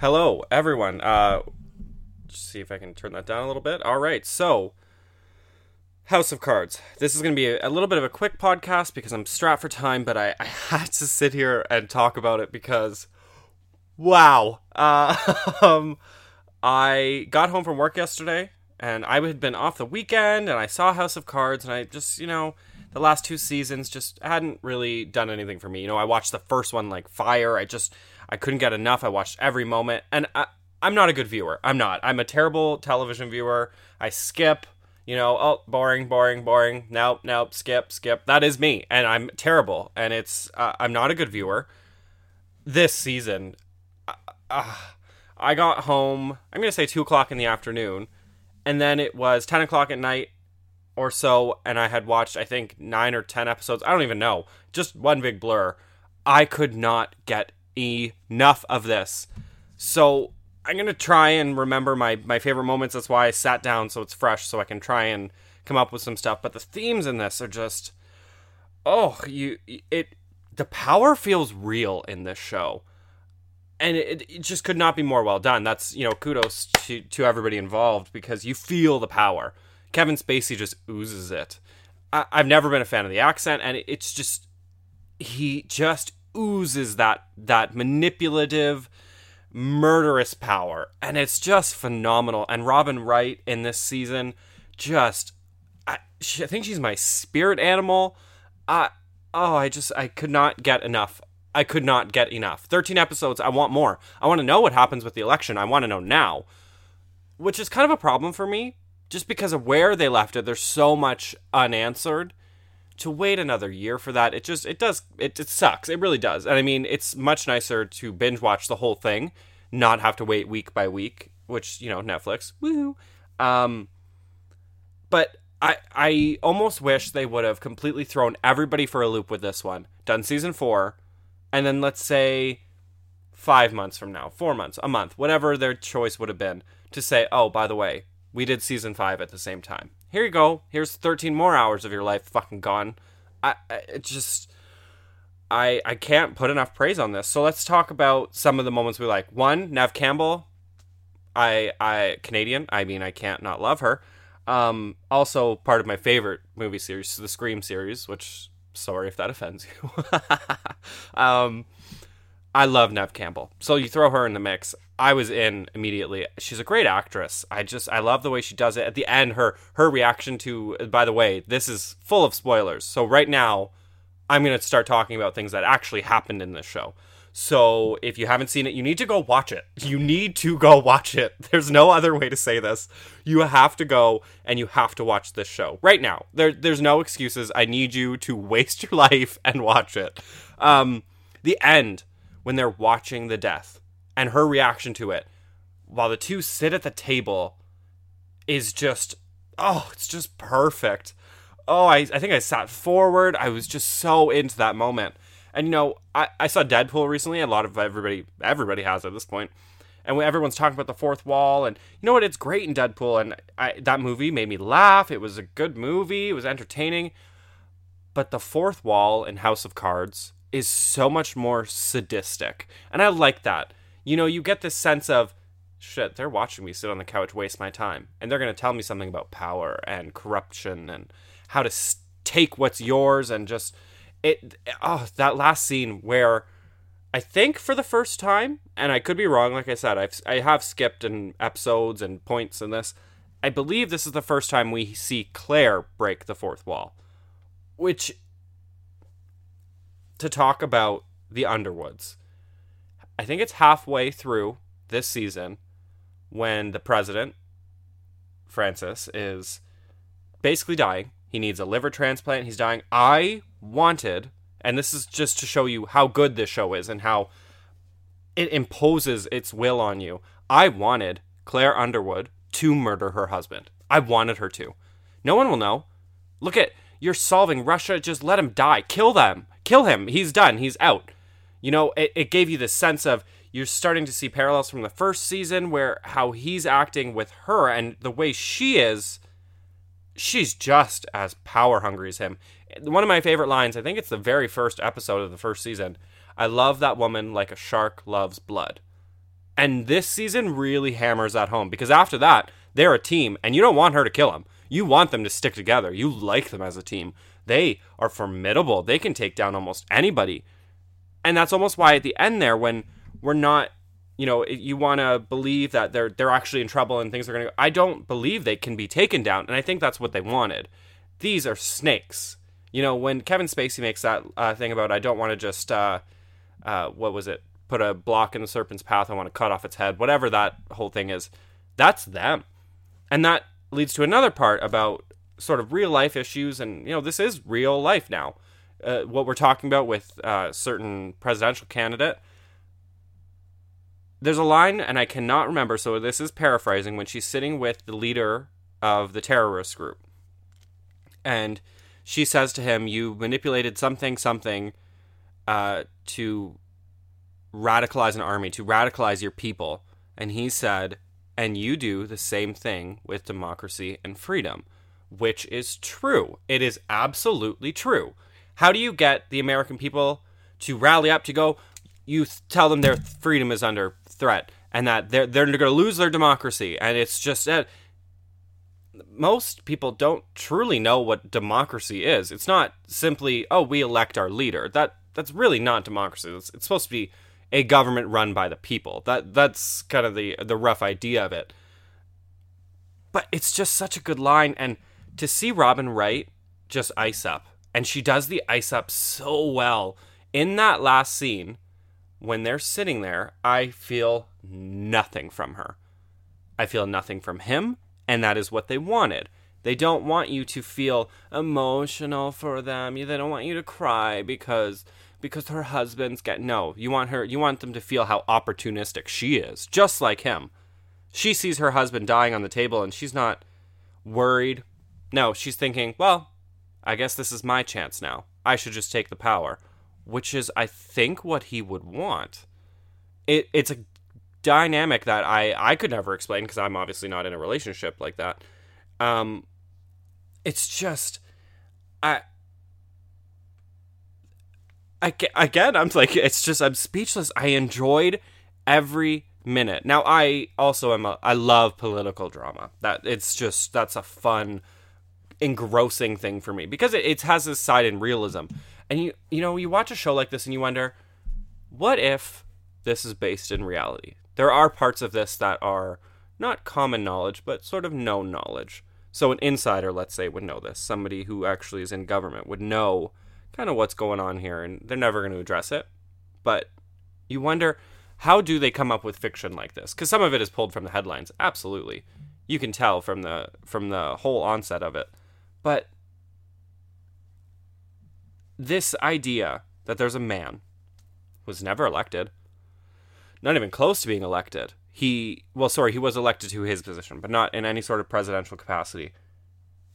Hello, everyone. Uh, see if I can turn that down a little bit. All right, so House of Cards. This is going to be a, a little bit of a quick podcast because I'm strapped for time, but I, I had to sit here and talk about it because, wow. Uh, um, I got home from work yesterday and I had been off the weekend and I saw House of Cards and I just, you know, the last two seasons just hadn't really done anything for me. You know, I watched the first one like fire. I just I couldn't get enough. I watched every moment and I, I'm not a good viewer. I'm not. I'm a terrible television viewer. I skip, you know, oh, boring, boring, boring. Nope, nope, skip, skip. That is me and I'm terrible and it's uh, I'm not a good viewer. This season uh, uh, I got home, I'm to say 2 o'clock in the afternoon, and then it was 10 o'clock at night or so, and I had watched, I think, 9 or 10 episodes. I don't even know. Just one big blur. I could not get enough of this. So I'm to try and remember my, my favorite moments. That's why I sat down so it's fresh, so I can try and come up with some stuff. But the themes in this are just. Oh, you. It. The power feels real in this show and it, it, just could not be more well done. That's you know kudos to to everybody involved because you feel the power. Kevin Spacey just oozes it. I, have never been a fan of the accent, and it's just he just oozes that that manipulative, murderous power, and it's just phenomenal. And Robin Wright in this season, just I, she, I think she's my spirit animal. I oh, I just I could not get enough I could not get enough. 13 episodes, I want more. I want to know what happens with the election. I want to know now. Which is kind of a problem for me, just because of where they left it. There's so much unanswered. To wait another year for that, it just it does it, it sucks. It really does. And I mean, it's much nicer to binge watch the whole thing, not have to wait week by week, which, you know, Netflix. Woo. Um but I I almost wish they would have completely thrown everybody for a loop with this one. Done season 4 and then let's say five months from now, four months, a month, whatever their choice would have been, to say, oh, by the way, we did season five at the same time. Here you go. Here's 13 more hours of your life fucking gone. I, I it just. I, I can't put enough praise on this. So let's talk about some of the moments we like. One, Neve Campbell. I I Canadian. I mean, I can't not love her. Um, also part of my favorite movie series, the Scream series, which sorry if that offends you. um, I love Neve Campbell. So you throw her in the mix. I was in immediately. She's a great actress. I just I love the way she does it. At the end, her her reaction to by the way, this is full of spoilers. So right now, I'm gonna start talking about things that actually happened in this show. So if you haven't seen it, you need to go watch it. You need to go watch it. There's no other way to say this. You have to go and you have to watch this show right now. There, there's no excuses. I need you to waste your life and watch it. Um, the end when they're watching the death and her reaction to it while the two sit at the table is just oh, it's just perfect. Oh, I, I think I sat forward. I was just so into that moment. And you know, I, I saw Deadpool recently. A lot of everybody everybody has at this point, and everyone's talking about the fourth wall. And you know what? It's great in Deadpool, and I, that movie made me laugh. It was a good movie. It was entertaining. But the fourth wall in House of Cards is so much more sadistic, and I like that. You know, you get this sense of shit. They're watching me sit on the couch, waste my time, and they're going to tell me something about power and corruption and how to take what's yours and just it oh that last scene where I think for the first time, and I could be wrong. Like I said, I've I have skipped in episodes and points in this. I believe this is the first time we see Claire break the fourth wall, which to talk about the Underwoods. I think it's halfway through this season when the president Francis is basically dying. He needs a liver transplant. He's dying. I wanted, and this is just to show you how good this show is and how it imposes its will on you. I wanted Claire Underwood to murder her husband. I wanted her to. No one will know. Look at you're solving Russia. Just let him die. Kill them. Kill him. He's done. He's out. You know, it, it gave you the sense of you're starting to see parallels from the first season where how he's acting with her and the way she is. She's just as power hungry as him one of my favorite lines, I think it's the very first episode of the first season. I love that woman like a shark loves blood. And this season really hammers that home because after that, they're a team and you don't want her to kill him. You want them to stick together. You like them as a team. They are formidable. They can take down almost anybody. And that's almost why at the end there when we're not you know, you want to believe that they're they're actually in trouble and things are going to I don't believe they can be taken down and I think that's what they wanted. These are snakes. You know, when Kevin Spacey makes that uh, thing about I don't want to just uh, uh, what was it? Put a block in the serpent's path. I want to cut off its head. Whatever that whole thing is, that's them. And that leads to another part about sort of real life issues. And, you know, this is real life now. Uh, what we're talking about with uh, certain presidential candidate. There's a line, and I cannot remember, so this is paraphrasing, when she's sitting with the leader of the terrorist group. And she says to him, You manipulated something, something uh, to radicalize an army, to radicalize your people. And he said, and you do the same thing with democracy and freedom, which is true. It is absolutely true. How do you get the American people to rally up to go? You tell them their freedom is under threat and that they're they're going to lose their democracy, and it's just that most people don't truly know what democracy is. It's not simply oh we elect our leader. That that's really not democracy. It's, it's supposed to be a government run by the people. That that's kind of the the rough idea of it. But it's just such a good line and to see Robin Wright just ice up and she does the ice up so well in that last scene when they're sitting there, I feel nothing from her. I feel nothing from him, and that is what they wanted. They don't want you to feel emotional for them. They don't want you to cry because because her husband's get no you want her you want them to feel how opportunistic she is just like him she sees her husband dying on the table and she's not worried no she's thinking well i guess this is my chance now i should just take the power which is i think what he would want it, it's a dynamic that i i could never explain because i'm obviously not in a relationship like that um it's just i I, again, I'm like, it's just, I'm speechless. I enjoyed every minute. Now, I also am, a, I love political drama. That it's just, that's a fun, engrossing thing for me because it, it has this side in realism. And you, you know, you watch a show like this and you wonder, what if this is based in reality? There are parts of this that are not common knowledge, but sort of known knowledge. So an insider, let's say, would know this. Somebody who actually is in government would know kind of what's going on here, and they're never going to address it. But you wonder how do they come up with fiction like this? Because some of it is pulled from the headlines. Absolutely, you can tell from the from the whole onset of it. But this idea that there's a man was never elected, not even close to being elected. He well, sorry, he was elected to his position, but not in any sort of presidential capacity.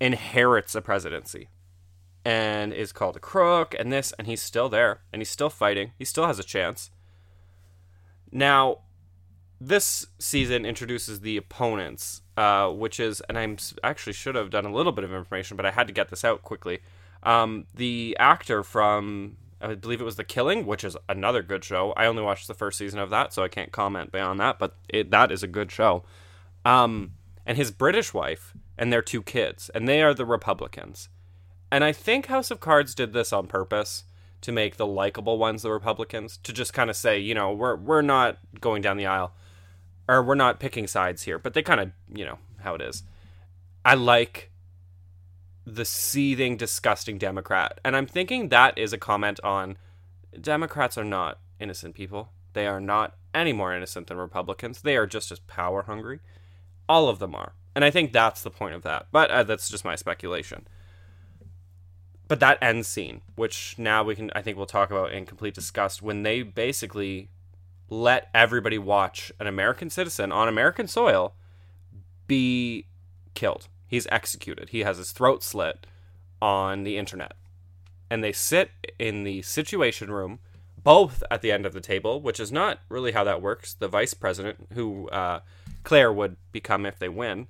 Inherits a presidency and is called a crook and this and he's still there and he's still fighting he still has a chance now this season introduces the opponents uh, which is and i'm actually should have done a little bit of information but i had to get this out quickly. Um, the actor from i believe it was the killing which is another good show. I only watched the first season of that so i can't comment beyond that but it, that is a good show. Um, and his british wife and their two kids and they are the republicans. And I think House of Cards did this on purpose to make the likable ones the Republicans, to just kind of say, you know, we're we're not going down the aisle or we're not picking sides here, but they kind of, you know, how it is. I like the seething disgusting Democrat. And I'm thinking that is a comment on Democrats are not innocent people. They are not any more innocent than Republicans. They are just as power hungry. All of them are. And I think that's the point of that. But uh, that's just my speculation but that end scene, which now we can, I think we'll talk about in complete disgust, when they basically let everybody watch an American citizen on American soil be killed. He's executed. He has his throat slit on the internet. And they sit in the situation room, both at the end of the table, which is not really how that works. The vice president, who uh, Claire would become if they win,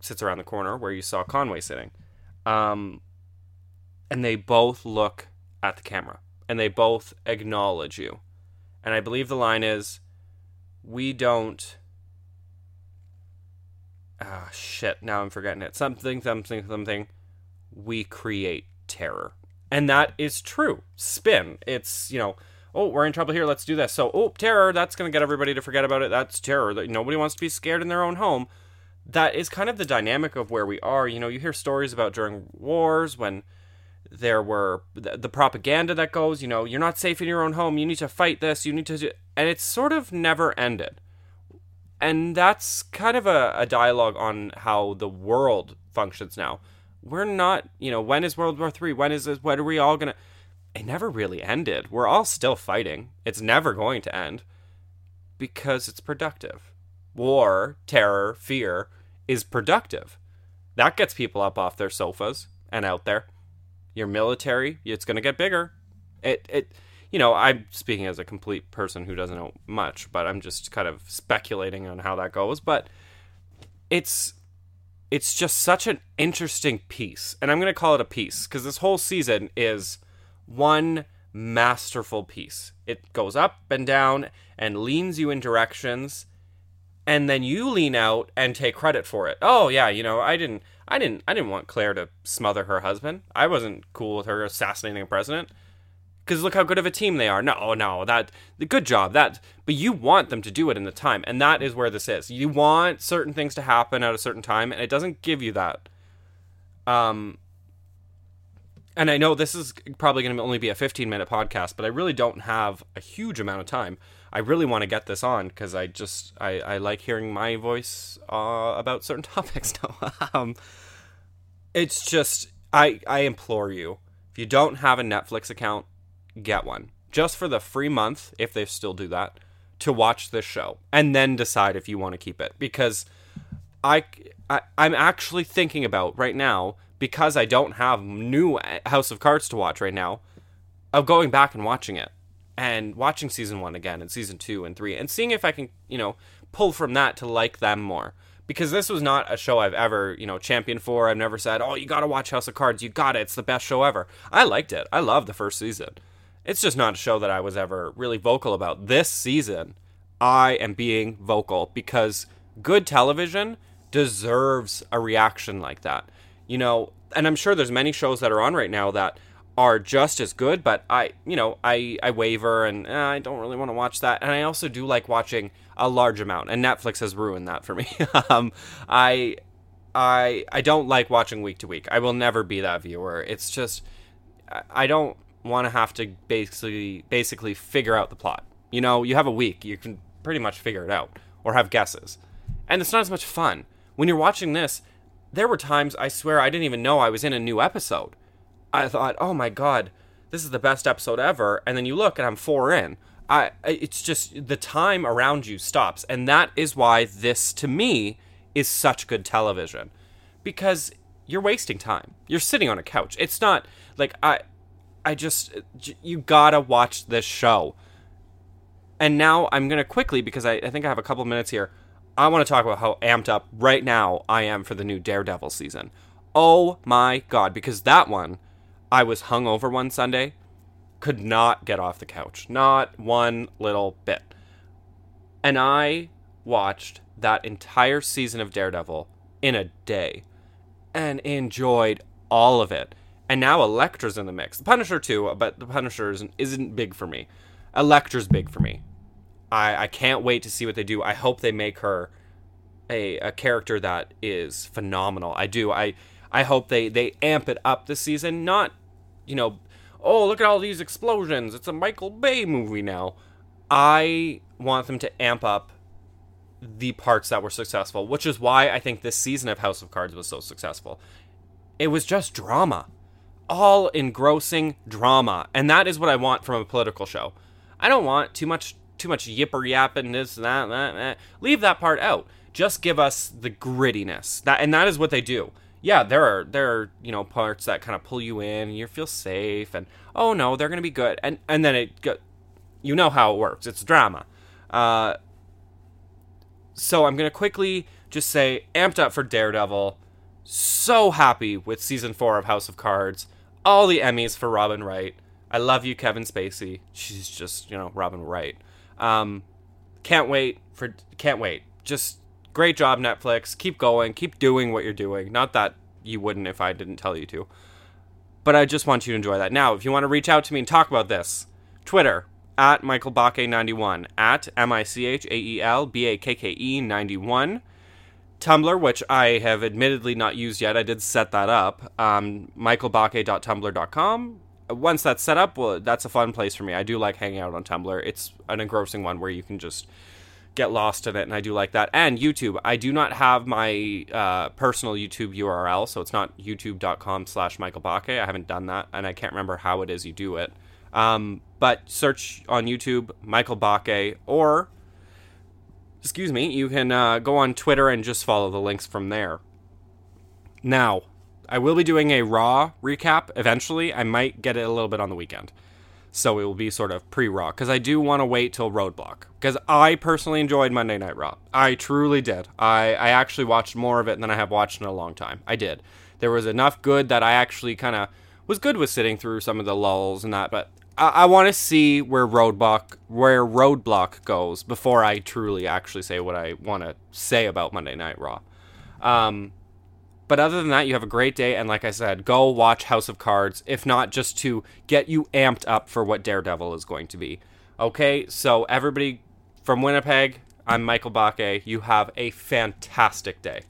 sits around the corner where you saw Conway sitting. Um, and they both look at the camera and they both acknowledge you. And I believe the line is we don't ah shit now i'm forgetting it. Something something something. We create terror. And that is true. Spin. It's you know oh we're in trouble here let's do this. So oh terror that's going to get everybody to forget about it. That's terror. Nobody wants to be scared in their own home. That is kind of the dynamic of where we are. You know you hear stories about during wars when there were the, propaganda that goes you know you're not safe in your own home you need to fight this you need to do, and it's sort of never ended and that's kind of a, a dialogue on how the world functions now. We're not, you know, when is World War Three? When is this? When are we all gonna? It never really ended. We're all still fighting. It's never going to end because it's productive. War, terror, fear is productive. That gets people up off their sofas and out there. Your military, it's going to get bigger. It it you know, I'm speaking as a complete person who doesn't know much, but I'm just kind of speculating on how that goes. But it's it's just such an interesting piece, and I'm going to call it a piece because this whole season is one masterful piece. It goes up and down and leans you in directions, and then you lean out and take credit for it. Oh yeah, you know, I didn't, I didn't, I didn't want Claire to smother her husband. I wasn't cool with her assassinating a president because look how good of a team they are. No, no, that the good job that, but you want them to do it in the time, and that is where this is. You want certain things to happen at a certain time, and it doesn't give you that. Um, and I know this is probably going to only be a 15 minute podcast, but I really don't have a huge amount of time. I really want to get this on because I just I, I like hearing my voice uh, about certain topics now. um, it's just I I implore you if you don't have a Netflix account, get one just for the free month, if they still do that, to watch this show and then decide if you want to keep it. Because I, I I'm actually thinking about right now because I don't have new House of Cards to watch right now, of going back and watching it and watching season one again and season two and three and seeing if I can you know pull from that to like them more because this was not a show I've ever, you know, championed for. I've never said, "Oh, you got to watch House of Cards. You got it. It's the best show ever." I liked it. I loved the first season. It's just not a show that I was ever really vocal about. This season, I am being vocal because good television deserves a reaction like that. You know, and I'm sure there's many shows that are on right now that are just as good, but I, you know, I I waver and eh, I don't really want to watch that. And I also do like watching a large amount, and Netflix has ruined that for me. um, I I I don't like watching week to week. I will never be that viewer. It's just I don't want to have to basically basically figure out the plot. You know, you have a week, you can pretty much figure it out or have guesses. And it's not as much fun. When you're watching this, there were times I swear I didn't even know I was in a new episode. I thought, "Oh my god, this is the best episode ever." And then you look and I'm 4 in. I it's just the time around you stops. And that is why this to me is such good television. Because you're wasting time. You're sitting on a couch. It's not like I I just you gotta watch this show. And now I'm gonna quickly because I, I think I have a couple minutes here. I want to talk about how amped up right now I am for the new Daredevil season. Oh my god! Because that one, I was hungover one Sunday, could not get off the couch, not one little bit, and I watched that entire season of Daredevil in a day, and enjoyed all of it. And now Elektra's in the mix. The Punisher too, but the Punisher isn't, big for me. Elektra's big for me. I, I can't wait to see what they do. I hope they make her a, a character that is phenomenal. I do. I I hope they, they amp it up this season. Not, you know, oh, look at all these explosions. It's a Michael Bay movie now. I want them to amp up the parts that were successful, which is why I think this season of House of Cards was so successful. It was just drama all engrossing drama, and that is what I want from a political show. I don't want too much too much yipper yapping this that, that that. Leave that part out. Just give us the grittiness. That and that is what they do. Yeah, there are there are you know parts that kind of pull you in, and you feel safe, and oh no, they're gonna be good, and and then it go, you know how it works. It's drama. Uh, so I'm gonna quickly just say amped up for Daredevil. So happy with season four of House of Cards all the Emmys for Robin Wright. I love you, Kevin Spacey. She's just, you know, Robin Wright. Um, can't wait for can't wait. Just great job, Netflix. Keep going. Keep doing what you're doing. Not that you wouldn't if I didn't tell you to. But I just want you to enjoy that. Now, if you want to reach out to me and talk about this, Twitter at Michael Bakke91, at M I C H A E L B A K K E 91. Tumblr, which I have admittedly not used yet. I did set that up. Um, michaelbakke.tumblr.com. Once that's set up, well, that's a fun place for me. I do like hanging out on Tumblr. It's an engrossing one where you can just get lost in it, and I do like that. And YouTube, I do not have my uh, personal YouTube URL, so it's not youtube.com slash Michael Bakke. I haven't done that, and I can't remember how it is you do it. Um, but search on YouTube Michael Bakke, or excuse me, you can uh, go on Twitter and just follow the links from there. Now, I will be doing a Raw recap eventually. I might get it a little bit on the weekend. So it will be sort of pre Raw because I do want to wait till Roadblock because I personally enjoyed Monday Night Raw. I truly did. I, I actually watched more of it than I have watched in a long time. I did. There was enough good that I actually kind of was good with sitting through some of the lulls and that, but I, I want to see where Roadblock where Roadblock goes before I truly actually say what I want to say about Monday Night Raw. Um, but other than that, you have a great day. And like I said, go watch House of Cards, if not just to get you amped up for what Daredevil is going to be. Okay, so everybody from Winnipeg, I'm Michael Bakke. You have a fantastic day.